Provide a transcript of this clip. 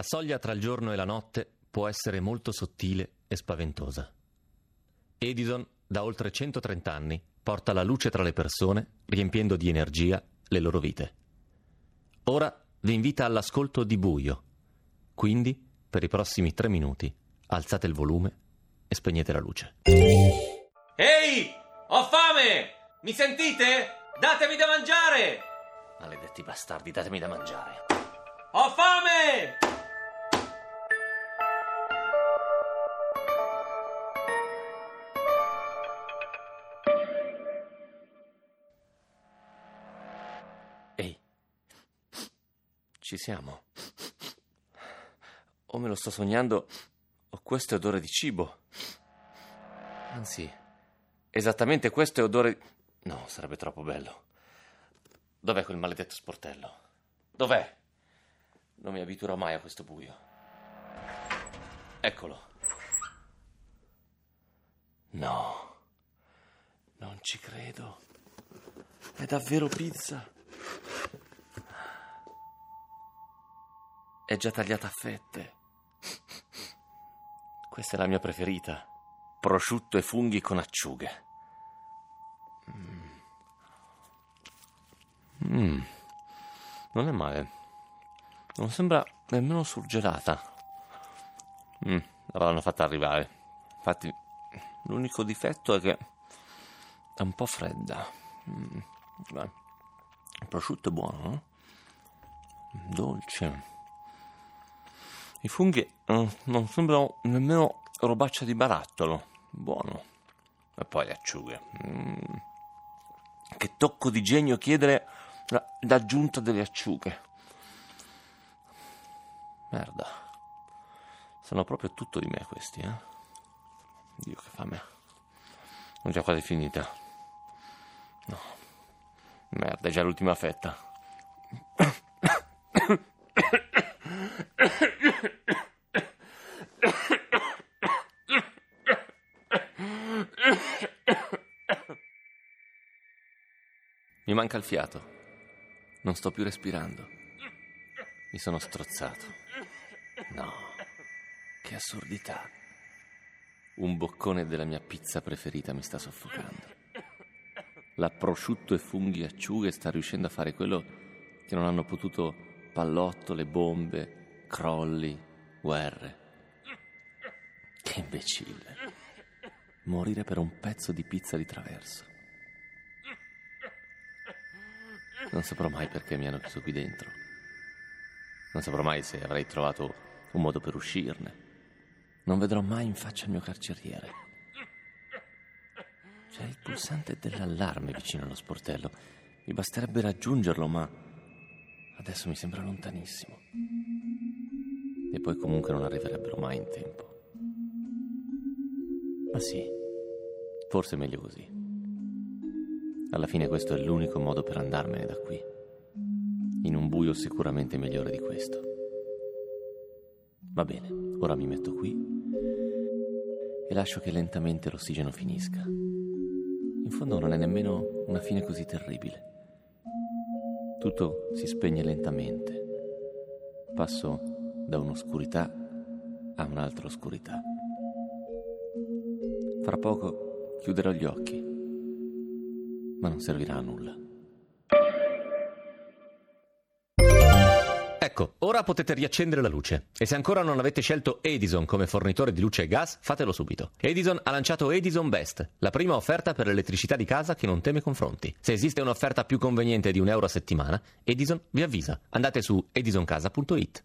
La soglia tra il giorno e la notte può essere molto sottile e spaventosa. Edison, da oltre 130 anni, porta la luce tra le persone, riempiendo di energia le loro vite. Ora vi invita all'ascolto di buio. Quindi, per i prossimi tre minuti, alzate il volume e spegnete la luce. Ehi! Ho fame! Mi sentite? Datemi da mangiare! Maledetti bastardi, datemi da mangiare. Ho fame! Ci siamo. O me lo sto sognando, o questo è odore di cibo. Anzi, esattamente questo è odore... No, sarebbe troppo bello. Dov'è quel maledetto sportello? Dov'è? Non mi abituerò mai a questo buio. Eccolo. No, non ci credo. È davvero pizza. È già tagliata a fette. Questa è la mia preferita. Prosciutto e funghi con acciughe. Mm. Mm. Non è male. Non sembra nemmeno surgelata. Mm. L'avranno fatta arrivare. Infatti, l'unico difetto è che è un po' fredda. Mm. Il prosciutto è buono, no? Dolce. I funghi eh, non sembrano nemmeno robaccia di barattolo. Buono. E poi le acciughe. Mm. Che tocco di genio chiedere la- l'aggiunta delle acciughe. Merda. Sono proprio tutto di me questi, eh? Dio che fame. Ho già quasi finita. No. Merda, è già l'ultima fetta. Mi manca il fiato. Non sto più respirando. Mi sono strozzato. No, che assurdità. Un boccone della mia pizza preferita mi sta soffocando. La prosciutto e funghi acciughe sta riuscendo a fare quello che non hanno potuto pallottole, bombe, crolli, guerre. Che imbecille. Morire per un pezzo di pizza di traverso. Non saprò mai perché mi hanno chiuso qui dentro. Non saprò mai se avrei trovato un modo per uscirne. Non vedrò mai in faccia il mio carceriere. C'è il pulsante dell'allarme vicino allo sportello. Mi basterebbe raggiungerlo, ma adesso mi sembra lontanissimo. E poi comunque non arriverebbero mai in tempo. Ma sì, forse è meglio così. Alla fine questo è l'unico modo per andarmene da qui. In un buio sicuramente migliore di questo. Va bene, ora mi metto qui e lascio che lentamente l'ossigeno finisca. In fondo non è nemmeno una fine così terribile. Tutto si spegne lentamente. Passo da un'oscurità a un'altra oscurità. Fra poco chiuderò gli occhi ma non servirà a nulla. Ecco, ora potete riaccendere la luce. E se ancora non avete scelto Edison come fornitore di luce e gas, fatelo subito. Edison ha lanciato Edison Best, la prima offerta per l'elettricità di casa che non teme confronti. Se esiste un'offerta più conveniente di un euro a settimana, Edison vi avvisa. Andate su edisoncasa.it.